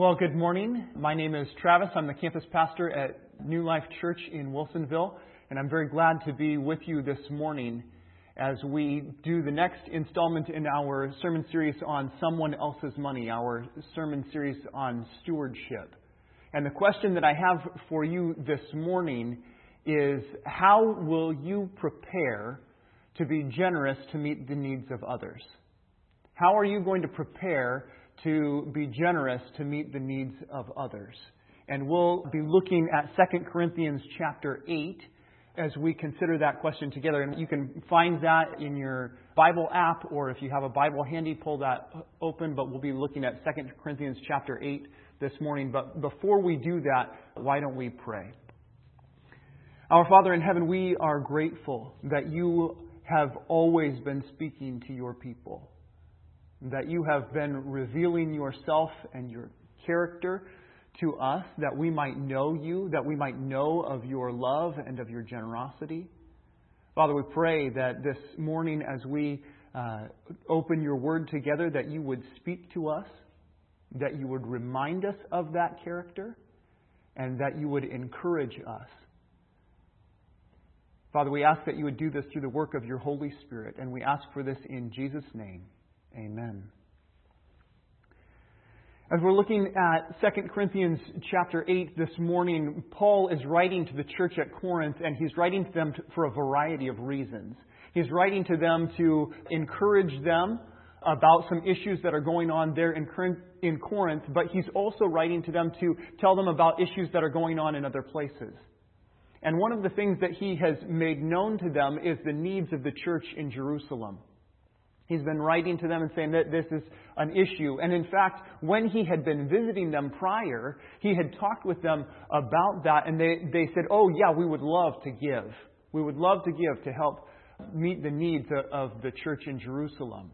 Well, good morning. My name is Travis. I'm the campus pastor at New Life Church in Wilsonville, and I'm very glad to be with you this morning as we do the next installment in our sermon series on someone else's money, our sermon series on stewardship. And the question that I have for you this morning is how will you prepare to be generous to meet the needs of others? How are you going to prepare to be generous to meet the needs of others? And we'll be looking at 2 Corinthians chapter 8 as we consider that question together. And you can find that in your Bible app, or if you have a Bible handy, pull that open. But we'll be looking at 2 Corinthians chapter 8 this morning. But before we do that, why don't we pray? Our Father in heaven, we are grateful that you have always been speaking to your people that you have been revealing yourself and your character to us, that we might know you, that we might know of your love and of your generosity. Father, we pray that this morning as we uh, open your word together, that you would speak to us, that you would remind us of that character, and that you would encourage us. Father, we ask that you would do this through the work of your Holy Spirit, and we ask for this in Jesus' name. Amen. As we're looking at 2 Corinthians chapter 8 this morning, Paul is writing to the church at Corinth, and he's writing to them for a variety of reasons. He's writing to them to encourage them about some issues that are going on there in Corinth, but he's also writing to them to tell them about issues that are going on in other places. And one of the things that he has made known to them is the needs of the church in Jerusalem. He's been writing to them and saying that this is an issue. And in fact, when he had been visiting them prior, he had talked with them about that, and they, they said, Oh, yeah, we would love to give. We would love to give to help meet the needs of the church in Jerusalem.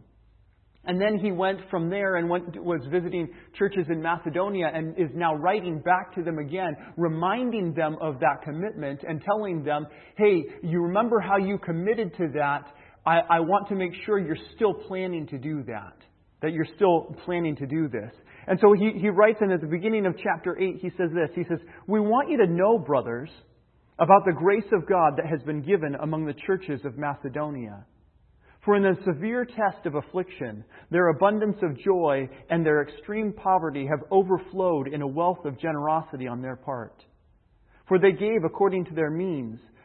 And then he went from there and went, was visiting churches in Macedonia and is now writing back to them again, reminding them of that commitment and telling them, hey, you remember how you committed to that I, I want to make sure you're still planning to do that, that you're still planning to do this. And so he, he writes, and at the beginning of chapter 8, he says this He says, We want you to know, brothers, about the grace of God that has been given among the churches of Macedonia. For in the severe test of affliction, their abundance of joy and their extreme poverty have overflowed in a wealth of generosity on their part. For they gave according to their means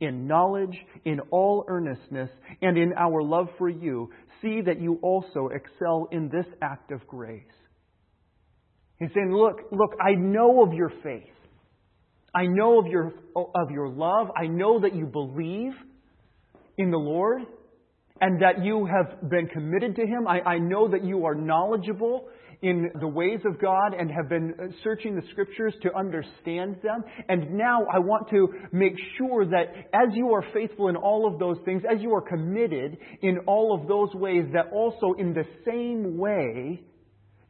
in knowledge, in all earnestness, and in our love for you, see that you also excel in this act of grace. He's saying, Look, look, I know of your faith. I know of your, of your love. I know that you believe in the Lord and that you have been committed to Him. I, I know that you are knowledgeable in the ways of God and have been uh, searching the scriptures to understand them. And now I want to make sure that as you are faithful in all of those things, as you are committed in all of those ways, that also in the same way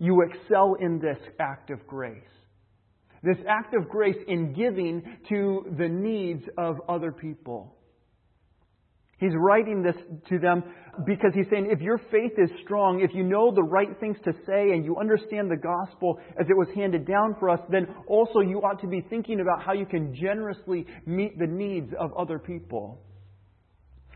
you excel in this act of grace. This act of grace in giving to the needs of other people. He's writing this to them because he's saying if your faith is strong, if you know the right things to say and you understand the gospel as it was handed down for us, then also you ought to be thinking about how you can generously meet the needs of other people.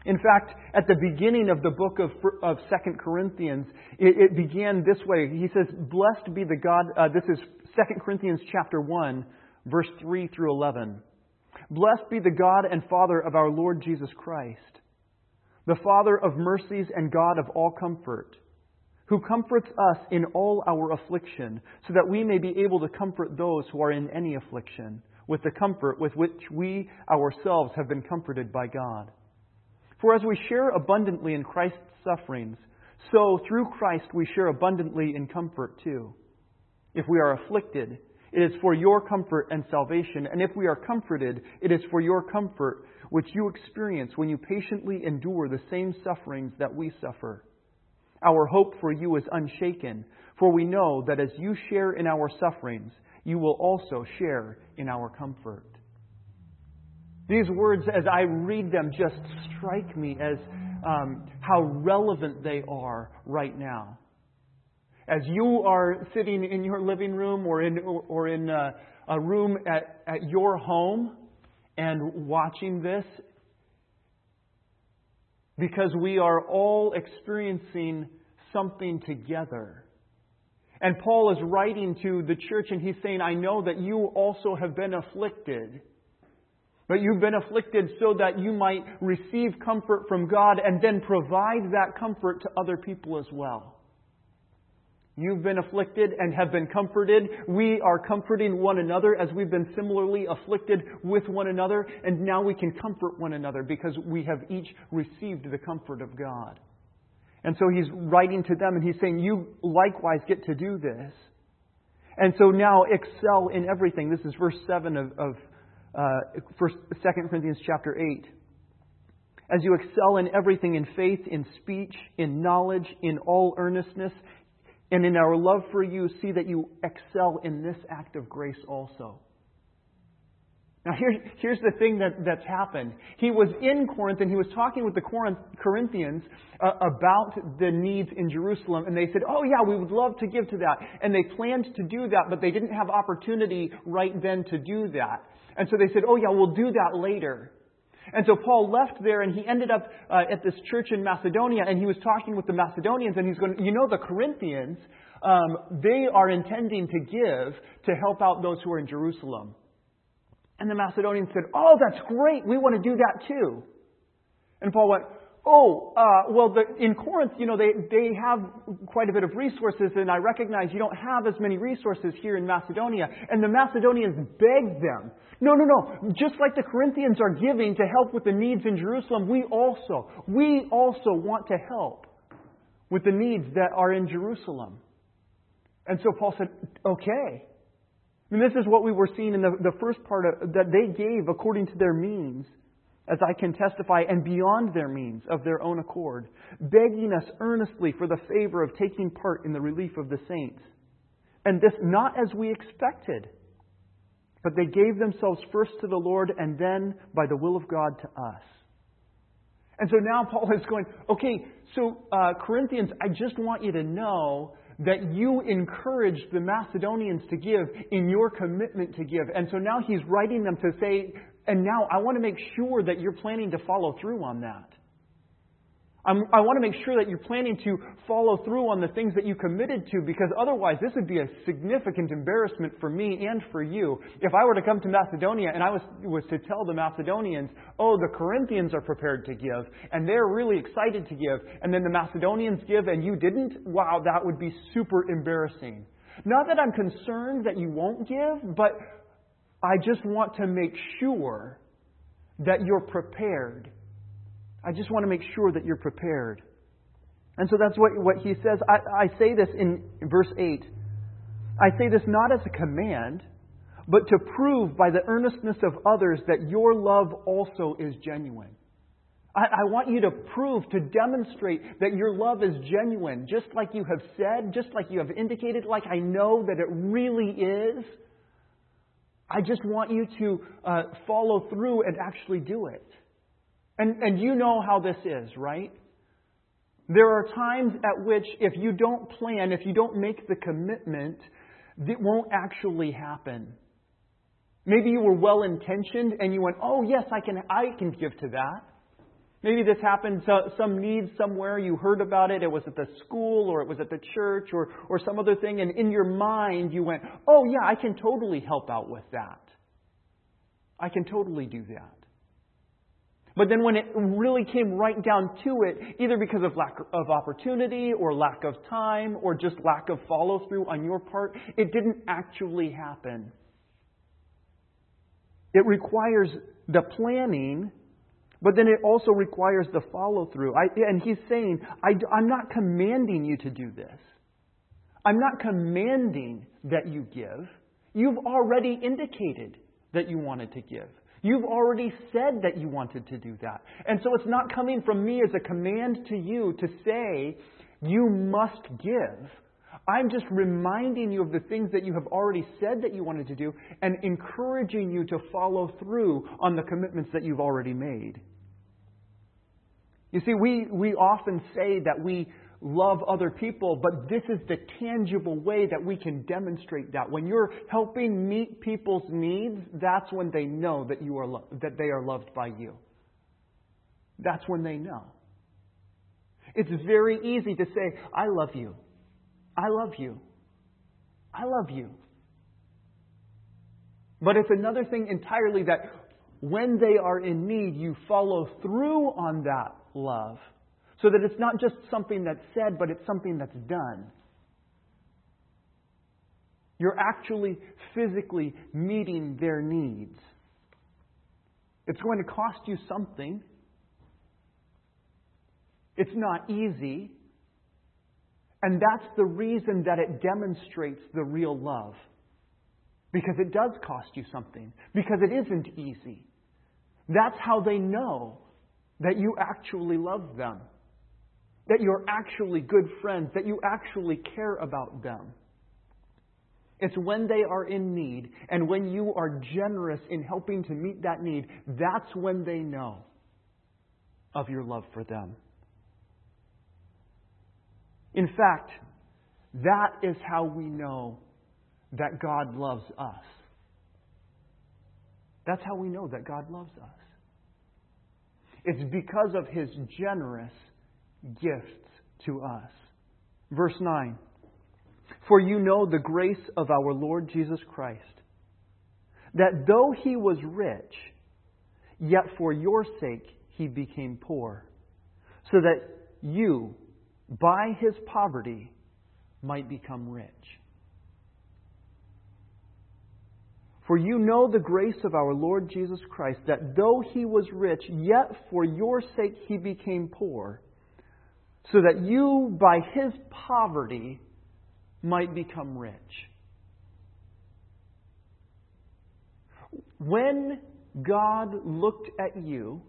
In fact, at the beginning of the book of, of 2 Corinthians, it, it began this way. He says, Blessed be the God, uh, this is 2 Corinthians chapter 1, verse 3 through 11. Blessed be the God and Father of our Lord Jesus Christ the Father of mercies and God of all comfort, who comforts us in all our affliction, so that we may be able to comfort those who are in any affliction, with the comfort with which we ourselves have been comforted by God. For as we share abundantly in Christ's sufferings, so through Christ we share abundantly in comfort too. If we are afflicted, It is for your comfort and salvation. And if we are comforted, it is for your comfort, which you experience when you patiently endure the same sufferings that we suffer. Our hope for you is unshaken, for we know that as you share in our sufferings, you will also share in our comfort. These words, as I read them, just strike me as um, how relevant they are right now. As you are sitting in your living room or in, or in a, a room at, at your home and watching this, because we are all experiencing something together. And Paul is writing to the church and he's saying, I know that you also have been afflicted. But you've been afflicted so that you might receive comfort from God and then provide that comfort to other people as well. You've been afflicted and have been comforted. We are comforting one another as we've been similarly afflicted with one another, and now we can comfort one another because we have each received the comfort of God. And so he's writing to them and he's saying, You likewise get to do this. And so now excel in everything. This is verse 7 of, of uh, first, 2 Corinthians chapter 8. As you excel in everything in faith, in speech, in knowledge, in all earnestness, and in our love for you, see that you excel in this act of grace also. Now, here's, here's the thing that, that's happened. He was in Corinth and he was talking with the Corinthians uh, about the needs in Jerusalem, and they said, Oh, yeah, we would love to give to that. And they planned to do that, but they didn't have opportunity right then to do that. And so they said, Oh, yeah, we'll do that later. And so Paul left there and he ended up uh, at this church in Macedonia and he was talking with the Macedonians and he's going, You know, the Corinthians, um, they are intending to give to help out those who are in Jerusalem. And the Macedonians said, Oh, that's great. We want to do that too. And Paul went, Oh, uh, well, the, in Corinth, you know, they, they have quite a bit of resources, and I recognize you don't have as many resources here in Macedonia. And the Macedonians begged them, No, no, no. Just like the Corinthians are giving to help with the needs in Jerusalem, we also, we also want to help with the needs that are in Jerusalem. And so Paul said, Okay. And this is what we were seeing in the, the first part of, that they gave according to their means, as I can testify, and beyond their means of their own accord, begging us earnestly for the favor of taking part in the relief of the saints. And this not as we expected, but they gave themselves first to the Lord and then, by the will of God, to us. And so now Paul is going, okay, so uh, Corinthians, I just want you to know that you encouraged the Macedonians to give in your commitment to give. And so now he's writing them to say, and now I want to make sure that you're planning to follow through on that. I'm, i want to make sure that you're planning to follow through on the things that you committed to because otherwise this would be a significant embarrassment for me and for you. If I were to come to Macedonia and I was, was to tell the Macedonians, oh, the Corinthians are prepared to give and they're really excited to give, and then the Macedonians give and you didn't, wow, that would be super embarrassing. Not that I'm concerned that you won't give, but I just want to make sure that you're prepared I just want to make sure that you're prepared. And so that's what, what he says. I, I say this in verse 8. I say this not as a command, but to prove by the earnestness of others that your love also is genuine. I, I want you to prove, to demonstrate that your love is genuine, just like you have said, just like you have indicated, like I know that it really is. I just want you to uh, follow through and actually do it. And, and you know how this is, right? There are times at which if you don't plan, if you don't make the commitment, it won't actually happen. Maybe you were well intentioned and you went, oh yes, I can, I can give to that. Maybe this happened, to some need somewhere, you heard about it, it was at the school or it was at the church or, or some other thing, and in your mind you went, oh yeah, I can totally help out with that. I can totally do that. But then when it really came right down to it, either because of lack of opportunity or lack of time or just lack of follow through on your part, it didn't actually happen. It requires the planning, but then it also requires the follow through. and he's saying, I, I'm not commanding you to do this. I'm not commanding that you give. You've already indicated that you wanted to give. You've already said that you wanted to do that. And so it's not coming from me as a command to you to say, you must give. I'm just reminding you of the things that you have already said that you wanted to do and encouraging you to follow through on the commitments that you've already made. You see, we, we often say that we love other people, but this is the tangible way that we can demonstrate that. When you're helping meet people's needs, that's when they know that you are lo- that they are loved by you. That's when they know. It's very easy to say, "I love you. I love you. I love you." But it's another thing entirely that when they are in need, you follow through on that love so that it's not just something that's said, but it's something that's done. You're actually physically meeting their needs. It's going to cost you something. It's not easy. And that's the reason that it demonstrates the real love. Because it does cost you something. Because it isn't easy. That's how they know that you actually love them that you're actually good friends, that you actually care about them. It's when they are in need and when you are generous in helping to meet that need, that's when they know of your love for them. In fact, that is how we know that God loves us. That's how we know that God loves us. It's because of his generous gifts to us. Verse 9 For you know the grace of our Lord Jesus Christ, that though he was rich, yet for your sake he became poor, so that you, by his poverty, might become rich. For you know the grace of our Lord Jesus Christ, that though he was rich, yet for your sake he became poor so that you, by his poverty, might become rich. When God looked at you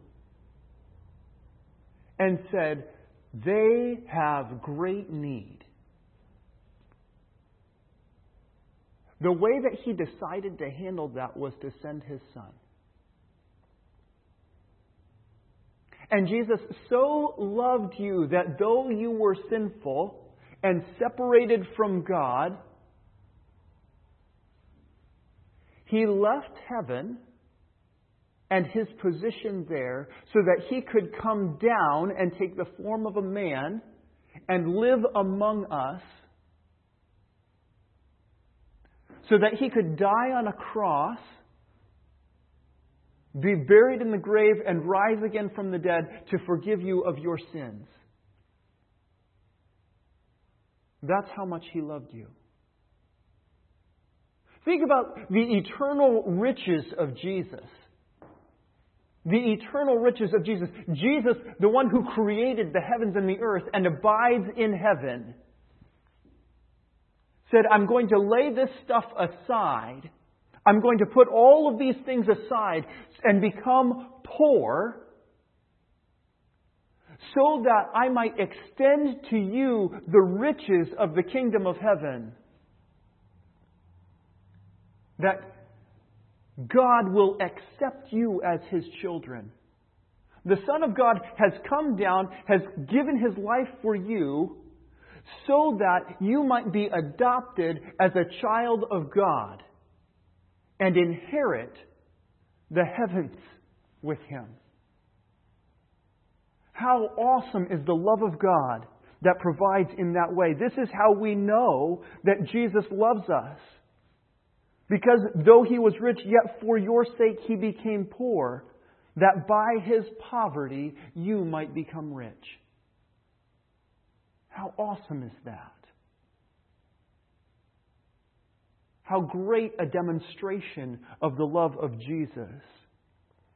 and said, They have great need, the way that he decided to handle that was to send his son. And Jesus so loved you that though you were sinful and separated from God, he left heaven and his position there so that he could come down and take the form of a man and live among us so that he could die on a cross be buried in the grave, and rise again from the dead to forgive you of your sins. That's how much He loved you. Think about the eternal riches of Jesus. The eternal riches of Jesus. Jesus, the one who created the heavens and the earth and abides in heaven, said, I'm going to lay this stuff aside I'm going to put all of these things aside and become poor so that I might extend to you the riches of the kingdom of heaven. That God will accept you as His children. The Son of God has come down, has given His life for you, so that you might be adopted as a child of God and inherit the heavens with him. How awesome is the love of God that provides in that way. This is how we know that Jesus loves us. Because though he was rich, yet for your sake he became poor, that by his poverty you might become rich. How awesome is that? How great a demonstration of the love of Jesus.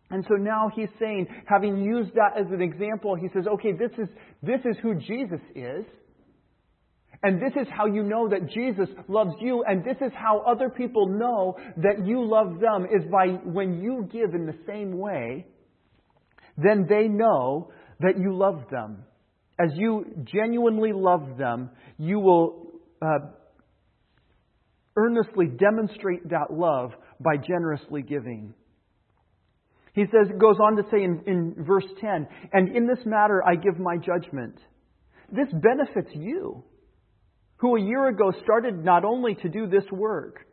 And so now he's saying, having used that as an example, he says, okay, this is, this is who Jesus is. And this is how you know that Jesus loves you, and this is how other people know that you love them, is by when you give in the same way, then they know that you love them. As you genuinely love them, you will uh, earnestly demonstrate that love by generously giving. He says, goes on to say in, in verse 10, and in this matter I give my judgment. This benefits you, who a year ago started not only to do this work,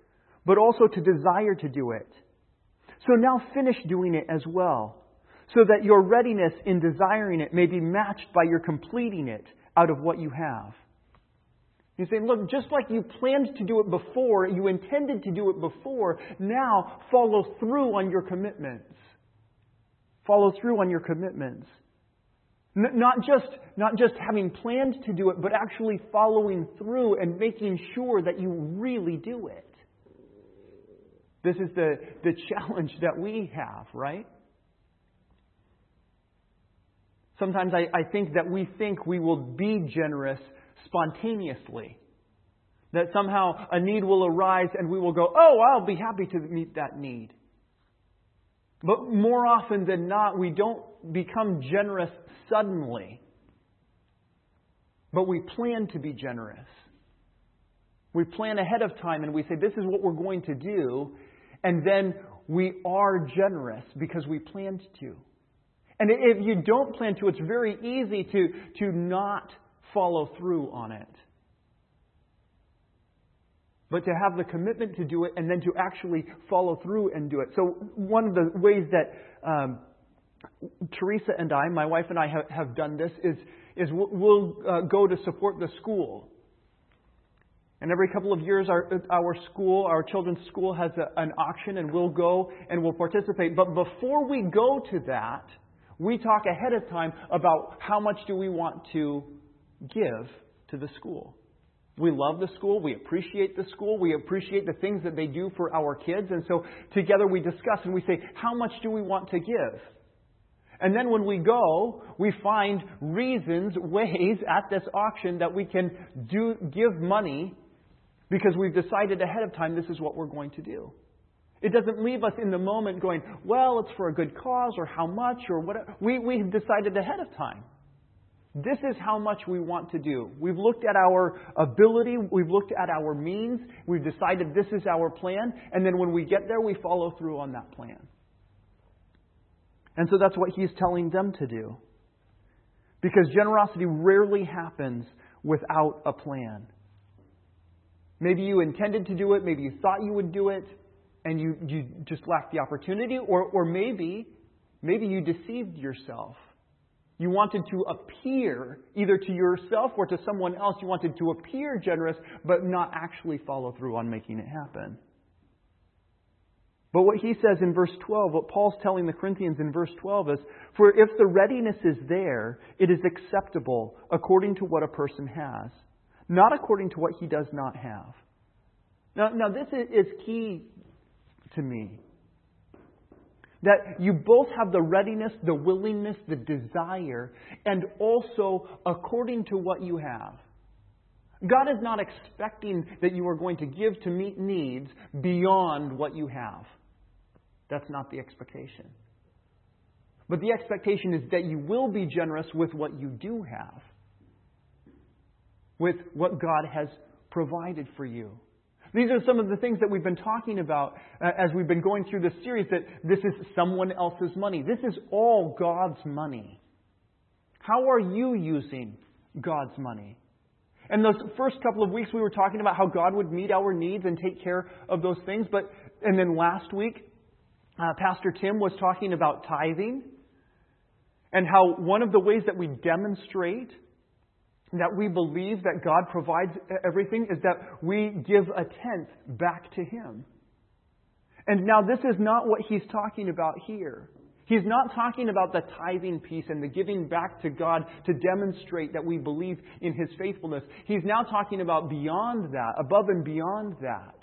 but also to desire to do it. So now finish doing it as well, so that your readiness in desiring it may be matched by your completing it out of what you have. He's saying, look, just like you planned to do it before, you intended to do it before, now follow through on your commitments. Follow through on your commitments. Not just, not just having planned to do it, but actually following through and making sure that you really do it. This is the, the challenge that we have, right? Sometimes I, I think that we think we will be generous spontaneously. That somehow a need will arise and we will go, oh, I'll be happy to meet that need. But more often than not, we don't become generous suddenly. But we plan to be generous. We plan ahead of time and we say, this is what we're going to do. And then we are generous because we planned to. And if you don't plan to, it's very easy to, to not follow through on it but to have the commitment to do it and then to actually follow through and do it. So, one of the ways that um, Teresa and I, my wife and I, have, have done this is, is we'll uh, go to support the school. And every couple of years, our, our school, our children's school, has a, an auction, and we'll go and we'll participate. But before we go to that, we talk ahead of time about how much do we want to give to the school. We love the school. We appreciate the school. We appreciate the things that they do for our kids. And so together we discuss and we say, how much do we want to give? And then when we go, we find reasons, ways at this auction that we can do, give money because we've decided ahead of time this is what we're going to do. It doesn't leave us in the moment going, well, it's for a good cause or how much or whatever. We, we've decided ahead of time. This is how much we want to do. We've looked at our ability, we've looked at our means, we've decided this is our plan, and then when we get there, we follow through on that plan. And so that's what he's telling them to do. Because generosity rarely happens without a plan. Maybe you intended to do it, maybe you thought you would do it, and you, you just lacked the opportunity, or, or maybe, maybe you deceived yourself you wanted to appear, either to yourself or to someone else, you wanted to appear generous, but not actually follow through on making it happen. But what he says in verse 12, what Paul's telling the Corinthians in verse 12 is For if the readiness is there, it is acceptable according to what a person has, not according to what he does not have. Now, now this is key to me. That you both have the readiness, the willingness, the desire, and also according to what you have. God is not expecting that you are going to give to meet needs beyond what you have. That's not the expectation. But the expectation is that you will be generous with what you do have, with what God has provided for you. These are some of the things that we've been talking about uh, as we've been going through this series that this is someone else's money. This is all God's money. How are you using God's money? And those first couple of weeks we were talking about how God would meet our needs and take care of those things. But and then last week, uh, Pastor Tim was talking about tithing and how one of the ways that we demonstrate that we believe that God provides everything is that we give a tenth back to Him. And now, this is not what he's talking about here. He's not talking about the tithing piece and the giving back to God to demonstrate that we believe in His faithfulness. He's now talking about beyond that, above and beyond that.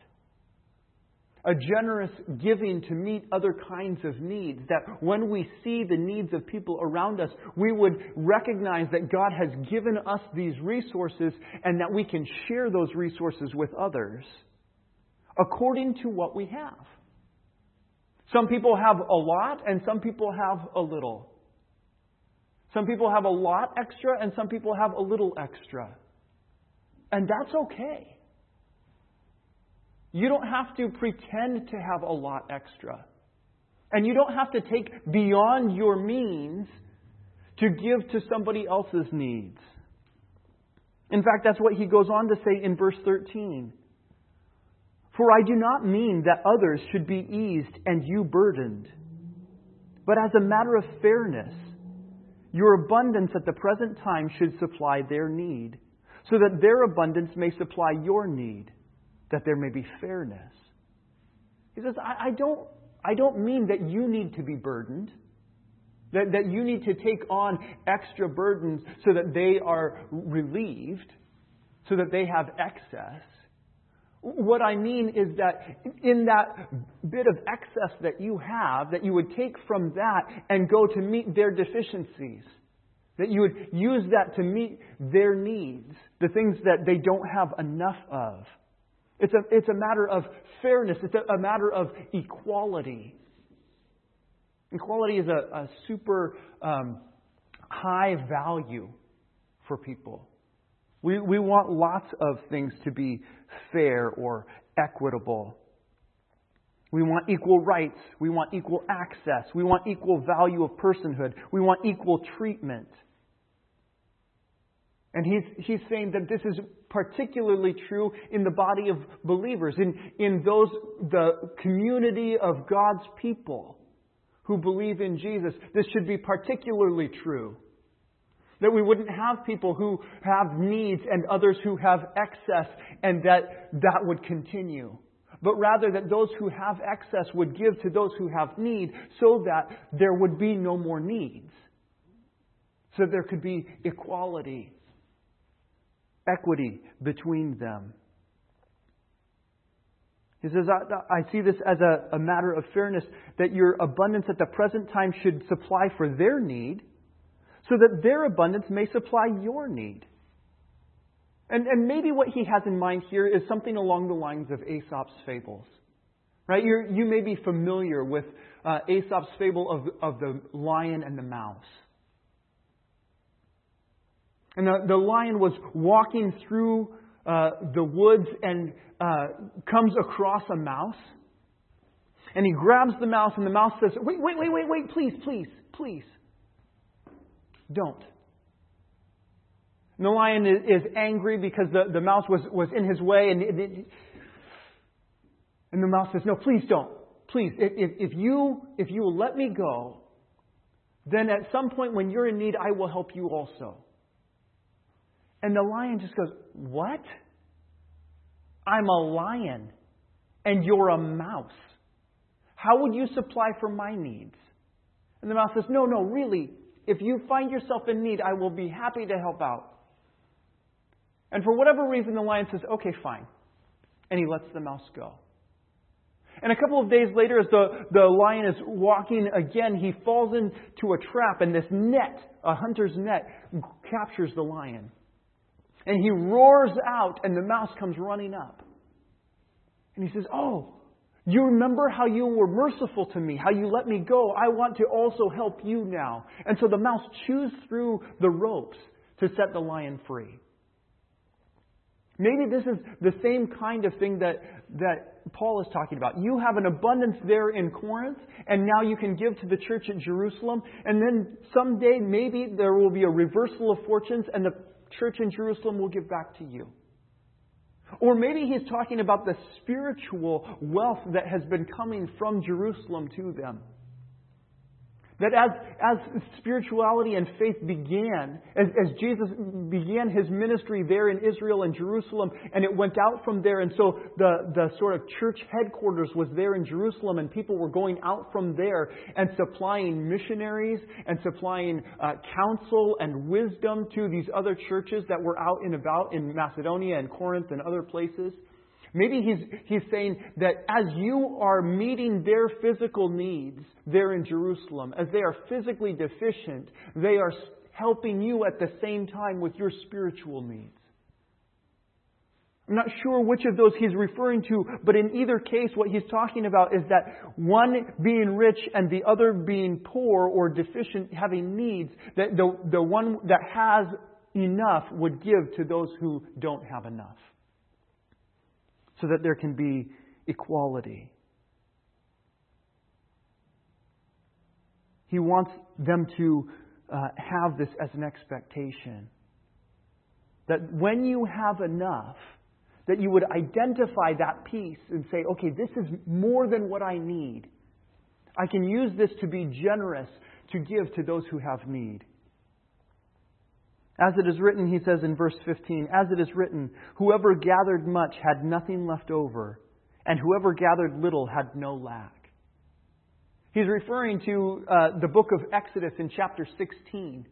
A generous giving to meet other kinds of needs. That when we see the needs of people around us, we would recognize that God has given us these resources and that we can share those resources with others according to what we have. Some people have a lot and some people have a little. Some people have a lot extra and some people have a little extra. And that's okay. You don't have to pretend to have a lot extra. And you don't have to take beyond your means to give to somebody else's needs. In fact, that's what he goes on to say in verse 13. For I do not mean that others should be eased and you burdened, but as a matter of fairness, your abundance at the present time should supply their need, so that their abundance may supply your need, that there may be fairness. He says, I, I don't, I don't mean that you need to be burdened. That, that you need to take on extra burdens so that they are relieved, so that they have excess. What I mean is that in that bit of excess that you have, that you would take from that and go to meet their deficiencies. That you would use that to meet their needs, the things that they don't have enough of. It's a, it's a matter of fairness, it's a, a matter of equality. Equality is a, a super um, high value for people. We, we want lots of things to be fair or equitable. We want equal rights. We want equal access. We want equal value of personhood. We want equal treatment. And he's, he's saying that this is particularly true in the body of believers, in, in those, the community of God's people who believe in Jesus. This should be particularly true. That we wouldn't have people who have needs and others who have excess and that that would continue. But rather that those who have excess would give to those who have need so that there would be no more needs. So there could be equality, equity between them. He says, I, I see this as a, a matter of fairness that your abundance at the present time should supply for their need so that their abundance may supply your need. And, and maybe what he has in mind here is something along the lines of Aesop's fables. Right? you you may be familiar with uh, Aesop's fable of, of the lion and the mouse. And the, the lion was walking through uh, the woods and uh, comes across a mouse. And he grabs the mouse, and the mouse says, Wait, wait, wait, wait, wait, please, please, please. Don't. And the lion is angry because the, the mouse was, was in his way, and, it, and the mouse says, No, please don't. Please, if, if, you, if you will let me go, then at some point when you're in need, I will help you also. And the lion just goes, What? I'm a lion, and you're a mouse. How would you supply for my needs? And the mouse says, No, no, really, if you find yourself in need, I will be happy to help out. And for whatever reason, the lion says, okay, fine. And he lets the mouse go. And a couple of days later, as the, the lion is walking again, he falls into a trap, and this net, a hunter's net, captures the lion. And he roars out, and the mouse comes running up. And he says, Oh, you remember how you were merciful to me, how you let me go. I want to also help you now. And so the mouse chews through the ropes to set the lion free. Maybe this is the same kind of thing that, that Paul is talking about. You have an abundance there in Corinth, and now you can give to the church at Jerusalem, and then someday maybe there will be a reversal of fortunes, and the church in Jerusalem will give back to you. Or maybe he's talking about the spiritual wealth that has been coming from Jerusalem to them. That as, as spirituality and faith began, as, as Jesus began his ministry there in Israel and Jerusalem, and it went out from there, and so the, the sort of church headquarters was there in Jerusalem, and people were going out from there and supplying missionaries and supplying uh, counsel and wisdom to these other churches that were out and about in Macedonia and Corinth and other places. Maybe he's, he's saying that as you are meeting their physical needs there in Jerusalem, as they are physically deficient, they are helping you at the same time with your spiritual needs. I'm not sure which of those he's referring to, but in either case, what he's talking about is that one being rich and the other being poor or deficient, having needs, that the, the one that has enough would give to those who don't have enough. So that there can be equality. He wants them to uh, have this as an expectation. That when you have enough, that you would identify that piece and say, okay, this is more than what I need. I can use this to be generous, to give to those who have need. As it is written, he says in verse 15, as it is written, whoever gathered much had nothing left over, and whoever gathered little had no lack. He's referring to uh, the book of Exodus in chapter 16,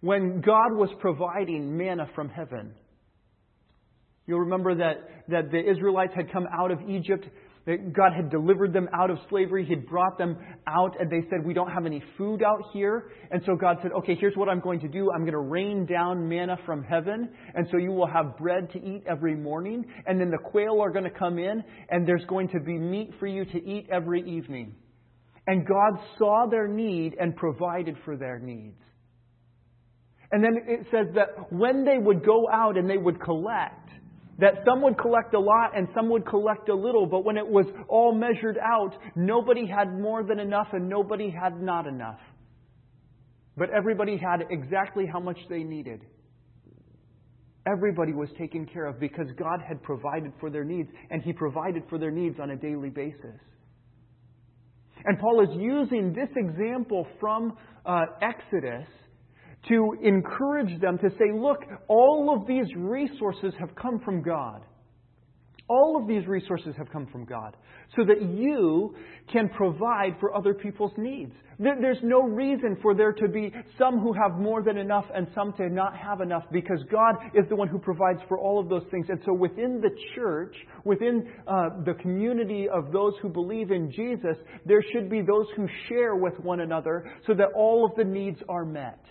when God was providing manna from heaven. You'll remember that, that the Israelites had come out of Egypt. God had delivered them out of slavery. He had brought them out, and they said, We don't have any food out here. And so God said, Okay, here's what I'm going to do. I'm going to rain down manna from heaven, and so you will have bread to eat every morning. And then the quail are going to come in, and there's going to be meat for you to eat every evening. And God saw their need and provided for their needs. And then it says that when they would go out and they would collect, that some would collect a lot and some would collect a little, but when it was all measured out, nobody had more than enough and nobody had not enough. But everybody had exactly how much they needed. Everybody was taken care of because God had provided for their needs, and He provided for their needs on a daily basis. And Paul is using this example from uh, Exodus to encourage them to say, look, all of these resources have come from God. All of these resources have come from God so that you can provide for other people's needs. There's no reason for there to be some who have more than enough and some to not have enough because God is the one who provides for all of those things. And so within the church, within uh, the community of those who believe in Jesus, there should be those who share with one another so that all of the needs are met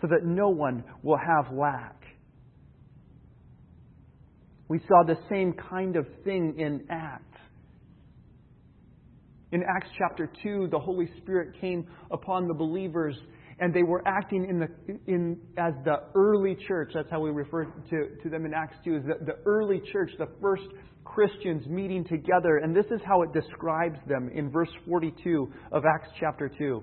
so that no one will have lack. We saw the same kind of thing in Acts. In Acts chapter 2, the Holy Spirit came upon the believers and they were acting in the, in, as the early church. That's how we refer to, to them in Acts 2, is the, the early church, the first Christians meeting together. And this is how it describes them in verse 42 of Acts chapter 2.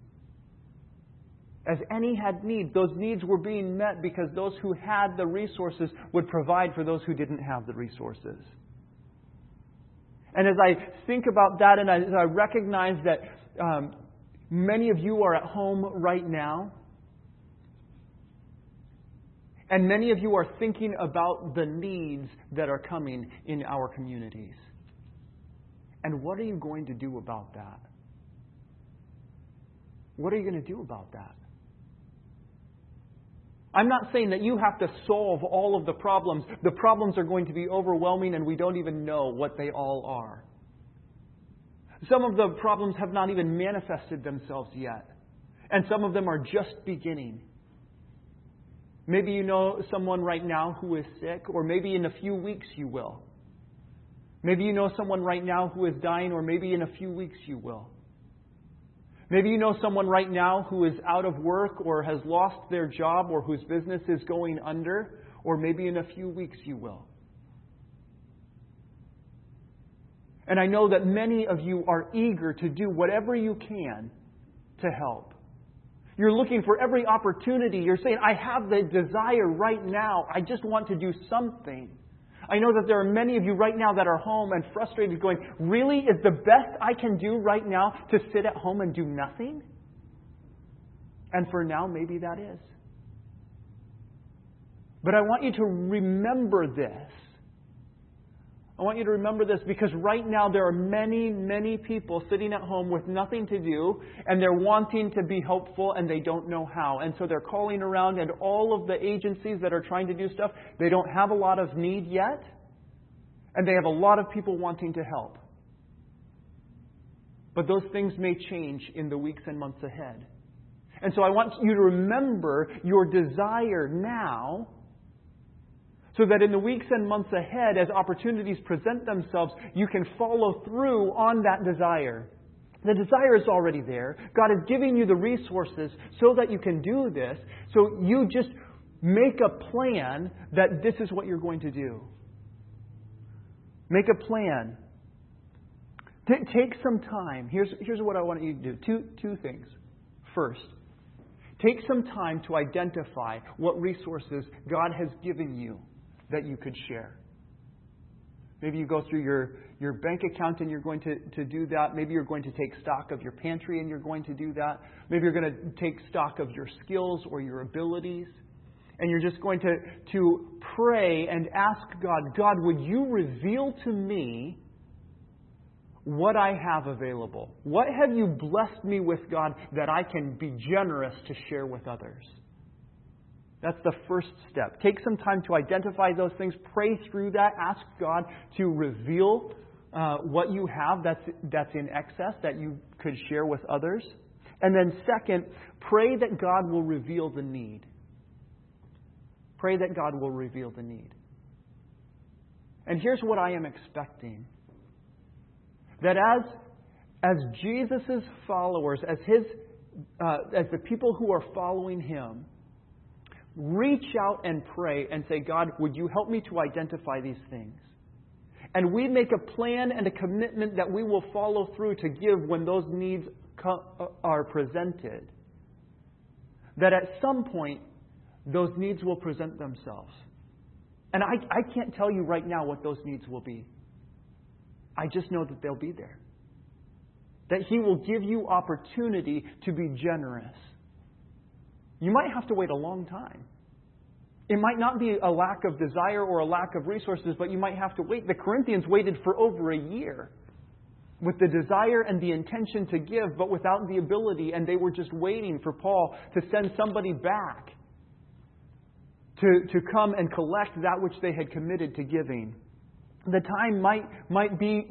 As any had need, those needs were being met because those who had the resources would provide for those who didn't have the resources. And as I think about that and as I recognize that um, many of you are at home right now, and many of you are thinking about the needs that are coming in our communities. And what are you going to do about that? What are you going to do about that? I'm not saying that you have to solve all of the problems. The problems are going to be overwhelming and we don't even know what they all are. Some of the problems have not even manifested themselves yet. And some of them are just beginning. Maybe you know someone right now who is sick, or maybe in a few weeks you will. Maybe you know someone right now who is dying, or maybe in a few weeks you will. Maybe you know someone right now who is out of work or has lost their job or whose business is going under, or maybe in a few weeks you will. And I know that many of you are eager to do whatever you can to help. You're looking for every opportunity. You're saying, I have the desire right now. I just want to do something. I know that there are many of you right now that are home and frustrated, going, Really? Is the best I can do right now to sit at home and do nothing? And for now, maybe that is. But I want you to remember this. I want you to remember this because right now there are many, many people sitting at home with nothing to do and they're wanting to be helpful and they don't know how. And so they're calling around and all of the agencies that are trying to do stuff, they don't have a lot of need yet and they have a lot of people wanting to help. But those things may change in the weeks and months ahead. And so I want you to remember your desire now so that in the weeks and months ahead, as opportunities present themselves, you can follow through on that desire. The desire is already there. God is giving you the resources so that you can do this. So you just make a plan that this is what you're going to do. Make a plan. T- take some time. Here's, here's what I want you to do two, two things. First, take some time to identify what resources God has given you that you could share. Maybe you go through your, your bank account and you're going to, to do that. Maybe you're going to take stock of your pantry and you're going to do that. Maybe you're going to take stock of your skills or your abilities. And you're just going to, to pray and ask God, God, would you reveal to me what I have available? What have you blessed me with, God, that I can be generous to share with others? That's the first step. Take some time to identify those things, pray through that, ask God to reveal uh, what you have that's, that's in excess that you could share with others. And then, second, pray that God will reveal the need. Pray that God will reveal the need. And here's what I am expecting that as, as Jesus' followers, as, his, uh, as the people who are following him, reach out and pray and say, God, would you help me to identify these things? And we make a plan and a commitment that we will follow through to give when those needs uh, are presented. That at some point, those needs will present themselves. And I, I can't tell you right now what those needs will be. I just know that they'll be there. That He will give you opportunity to be generous you might have to wait a long time. It might not be a lack of desire or a lack of resources, but you might have to wait. The Corinthians waited for over a year with the desire and the intention to give, but without the ability, and they were just waiting for Paul to send somebody back to, to come and collect that which they had committed to giving. The time might, might be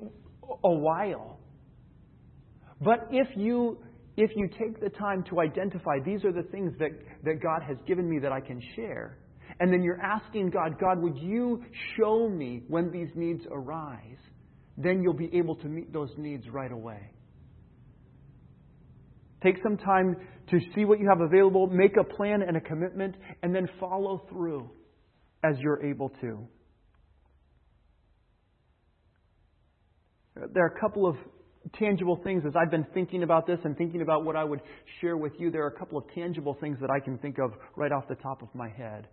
a while. But if you if you take the time to identify these are the things that, that God has given me that I can share, and then you're asking God, God, would you show me when these needs arise? Then you'll be able to meet those needs right away. Take some time to see what you have available, make a plan and a commitment, and then follow through as you're able to. There are a couple of tangible things as I've been thinking about this and thinking about what I would share with you. There are a couple of tangible things that I can think of right off the top of my head.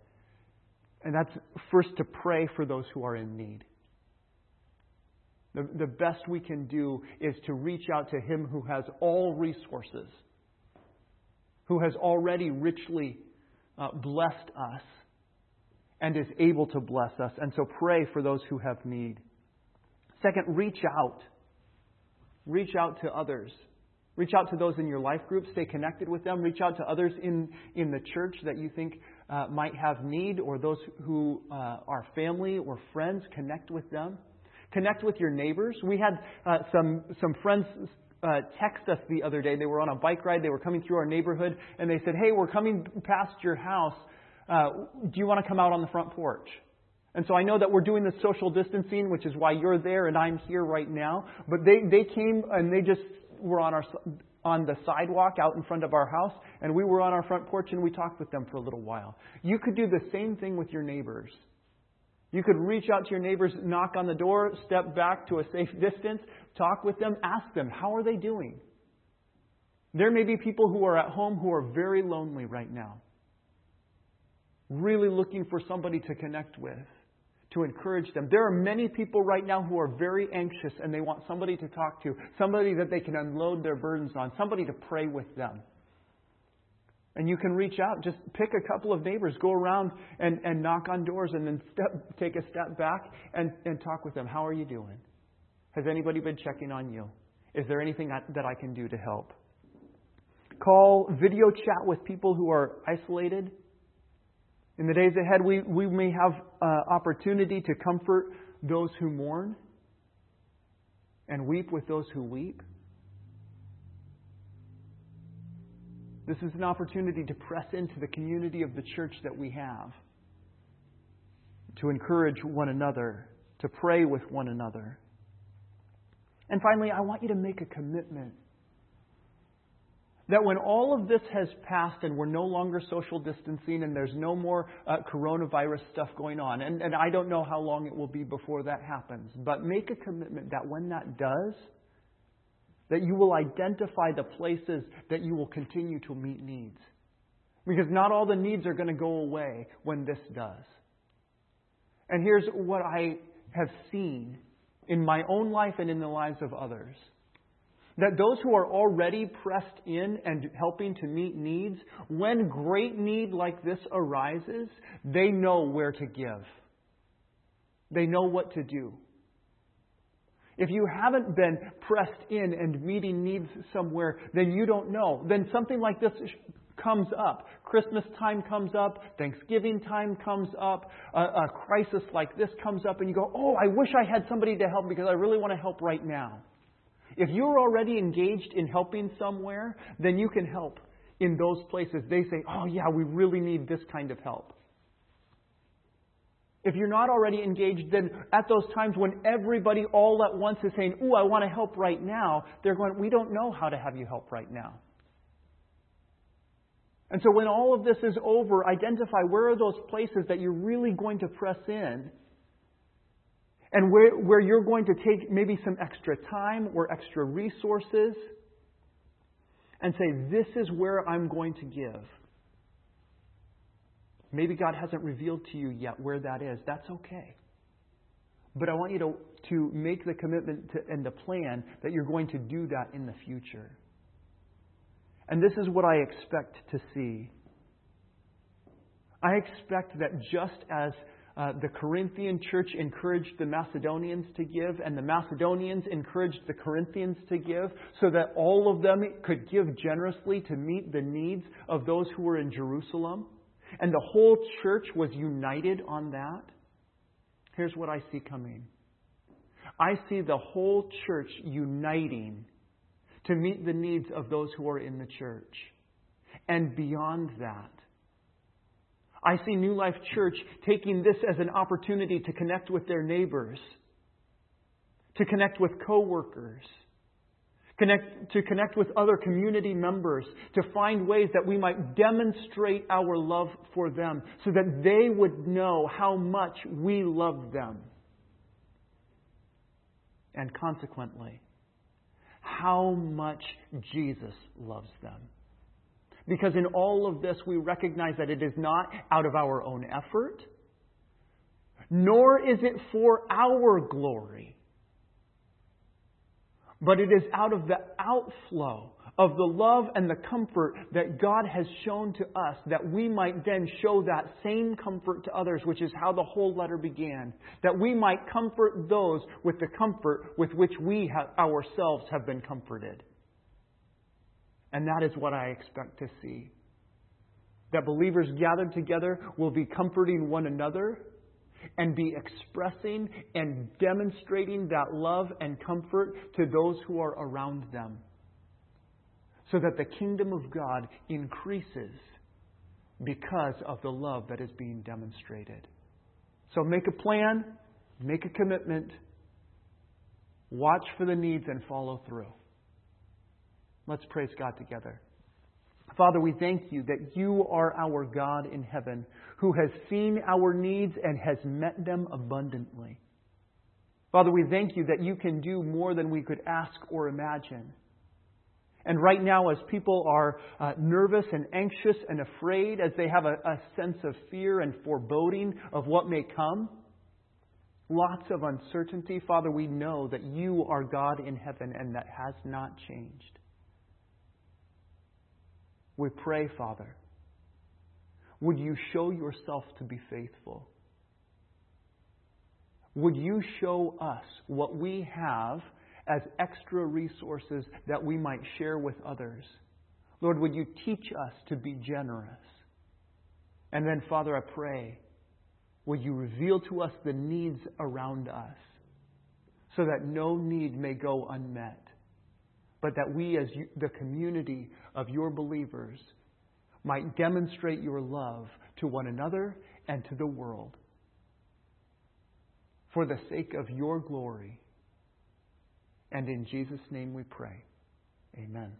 And that's first to pray for those who are in need. The, the best we can do is to reach out to Him who has all resources, who has already richly uh, blessed us and is able to bless us. And so pray for those who have need. Second, reach out reach out to others. Reach out to those in your life group. Stay connected with them. Reach out to others in, in the church that you think uh, might have need or those who uh, are family or friends. Connect with them. Connect with your neighbors. We had uh, some, some friends uh, text us the other day. They were on a bike ride. They were coming through our neighborhood, and they said, Hey, we're coming past your house. Uh, do you want to come out on the front porch? And so I know that we're doing the social distancing, which is why you're there and I'm here right now. But they, they came and they just were on our on the sidewalk out in front of our house, and we were on our front porch and we talked with them for a little while. You could do the same thing with your neighbors. You could reach out to your neighbors, knock on the door, step back to a safe distance, talk with them, ask them, how are they doing? There may be people who are at home who are very lonely right now, really looking for somebody to connect with to encourage them. There are many people right now who are very anxious and they want somebody to talk to, somebody that they can unload their burdens on, somebody to pray with them. And you can reach out, just pick a couple of neighbors, go around and, and knock on doors, and then step, take a step back and, and talk with them. How are you doing? Has anybody been checking on you? Is there anything that I can do to help? Call, video chat with people who are isolated. In the days ahead, we, we may have uh, opportunity to comfort those who mourn and weep with those who weep. This is an opportunity to press into the community of the church that we have, to encourage one another, to pray with one another. And finally, I want you to make a commitment that when all of this has passed and we're no longer social distancing and there's no more uh, coronavirus stuff going on, and, and I don't know how long it will be before that happens, but make a commitment that when that does, that you will identify the places that you will continue to meet needs. Because not all the needs are going to go away when this does. And here's what I have seen in my own life and in the lives of others. That those who are already pressed in and helping to meet needs, when great need like this arises, they know where to give. They know what to do. If you haven't been pressed in and meeting needs somewhere, then you don't know. Then something like this comes up. Christmas time comes up. Thanksgiving time comes up. A, a, crisis like this comes up, and you go, Oh, I wish I had somebody to help because I really want to help right now. If you're already engaged in helping somewhere, then you can help in those places. They say, Oh, yeah, we really need this kind of help. If you're not already engaged, then at those times when everybody all at once is saying, Ooh, I want to help right now, they're going, We don't know how to have you help right now. And so when all of this is over, identify where are those places that you're really going to press in and where, where you're going to take maybe some extra time or extra resources and say, This is where I'm going to give. Maybe God hasn't revealed to you yet where that is. That's okay. But I want you to, to make the commitment to, and the plan that you're going to do that in the future. And this is what I expect to see. I expect that just as uh, the Corinthian church encouraged the Macedonians to give, and the Macedonians encouraged the Corinthians to give, so that all of them could give generously to meet the needs of those who were in Jerusalem and the whole church was united on that, here's what I see coming. I see the whole church uniting to meet the needs of those who are in the church. And beyond that, I see New Life Church taking this as an opportunity to connect with their neighbors, to connect with coworkers, connect, to connect with other community members, to find ways that we might demonstrate our love for them so that they would know how much we love them. And consequently, how much Jesus loves them. Because in all of this, we recognize that it is not out of our own effort, nor is it for our glory but it is out of the outflow of the love and the comfort that God has shown to us that we might then show that same comfort to others, which is how the whole letter began. That we might comfort those with the comfort with which we have, ourselves have been comforted. And that is what I expect to see. That believers gathered together will be comforting one another and be expressing and demonstrating that love and comfort to those who are around them. So that the kingdom of God increases because of the love that is being demonstrated. So make a plan, make a commitment, watch for the needs, and follow through. Let's praise God together. Father, we thank you that you are our God in heaven who has seen our needs and has met them abundantly. Father, we thank you that you can do more than we could ask or imagine. And right now, as people are uh, nervous and anxious and afraid, as they have a, a sense of fear and foreboding of what may come, lots of uncertainty, Father, we know that you are God in heaven and that has not changed. We pray, Father, would you show yourself to be faithful? Would you show us what we have as extra resources that we might share with others? Lord, would you teach us to be generous? And then, Father, I pray, would you reveal to us the needs around us so that no need may go unmet, but that we, as the community of your believers, might demonstrate your love to one another and to the world for the sake of your glory. And in Jesus' name we pray. Amen.